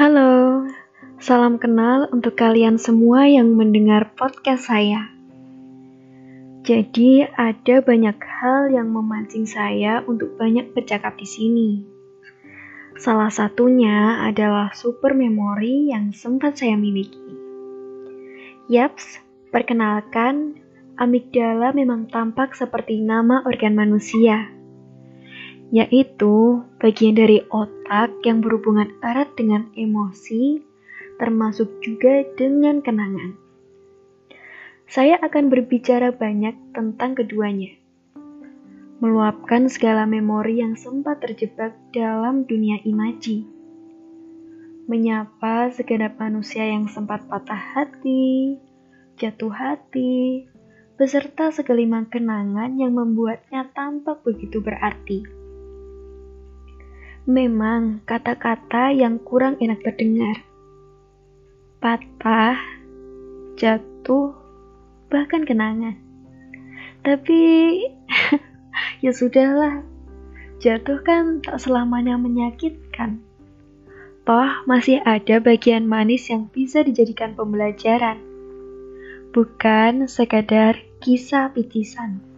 Halo, salam kenal untuk kalian semua yang mendengar podcast saya. Jadi, ada banyak hal yang memancing saya untuk banyak bercakap di sini. Salah satunya adalah super memori yang sempat saya miliki. Yaps, perkenalkan, amigdala memang tampak seperti nama organ manusia yaitu bagian dari otak yang berhubungan erat dengan emosi, termasuk juga dengan kenangan. Saya akan berbicara banyak tentang keduanya, meluapkan segala memori yang sempat terjebak dalam dunia imaji, menyapa segenap manusia yang sempat patah hati, jatuh hati, beserta segelimang kenangan yang membuatnya tampak begitu berarti. Memang kata-kata yang kurang enak terdengar. Patah, jatuh, bahkan kenangan. Tapi ya sudahlah. Jatuh kan tak selamanya menyakitkan. Toh masih ada bagian manis yang bisa dijadikan pembelajaran. Bukan sekadar kisah picisan.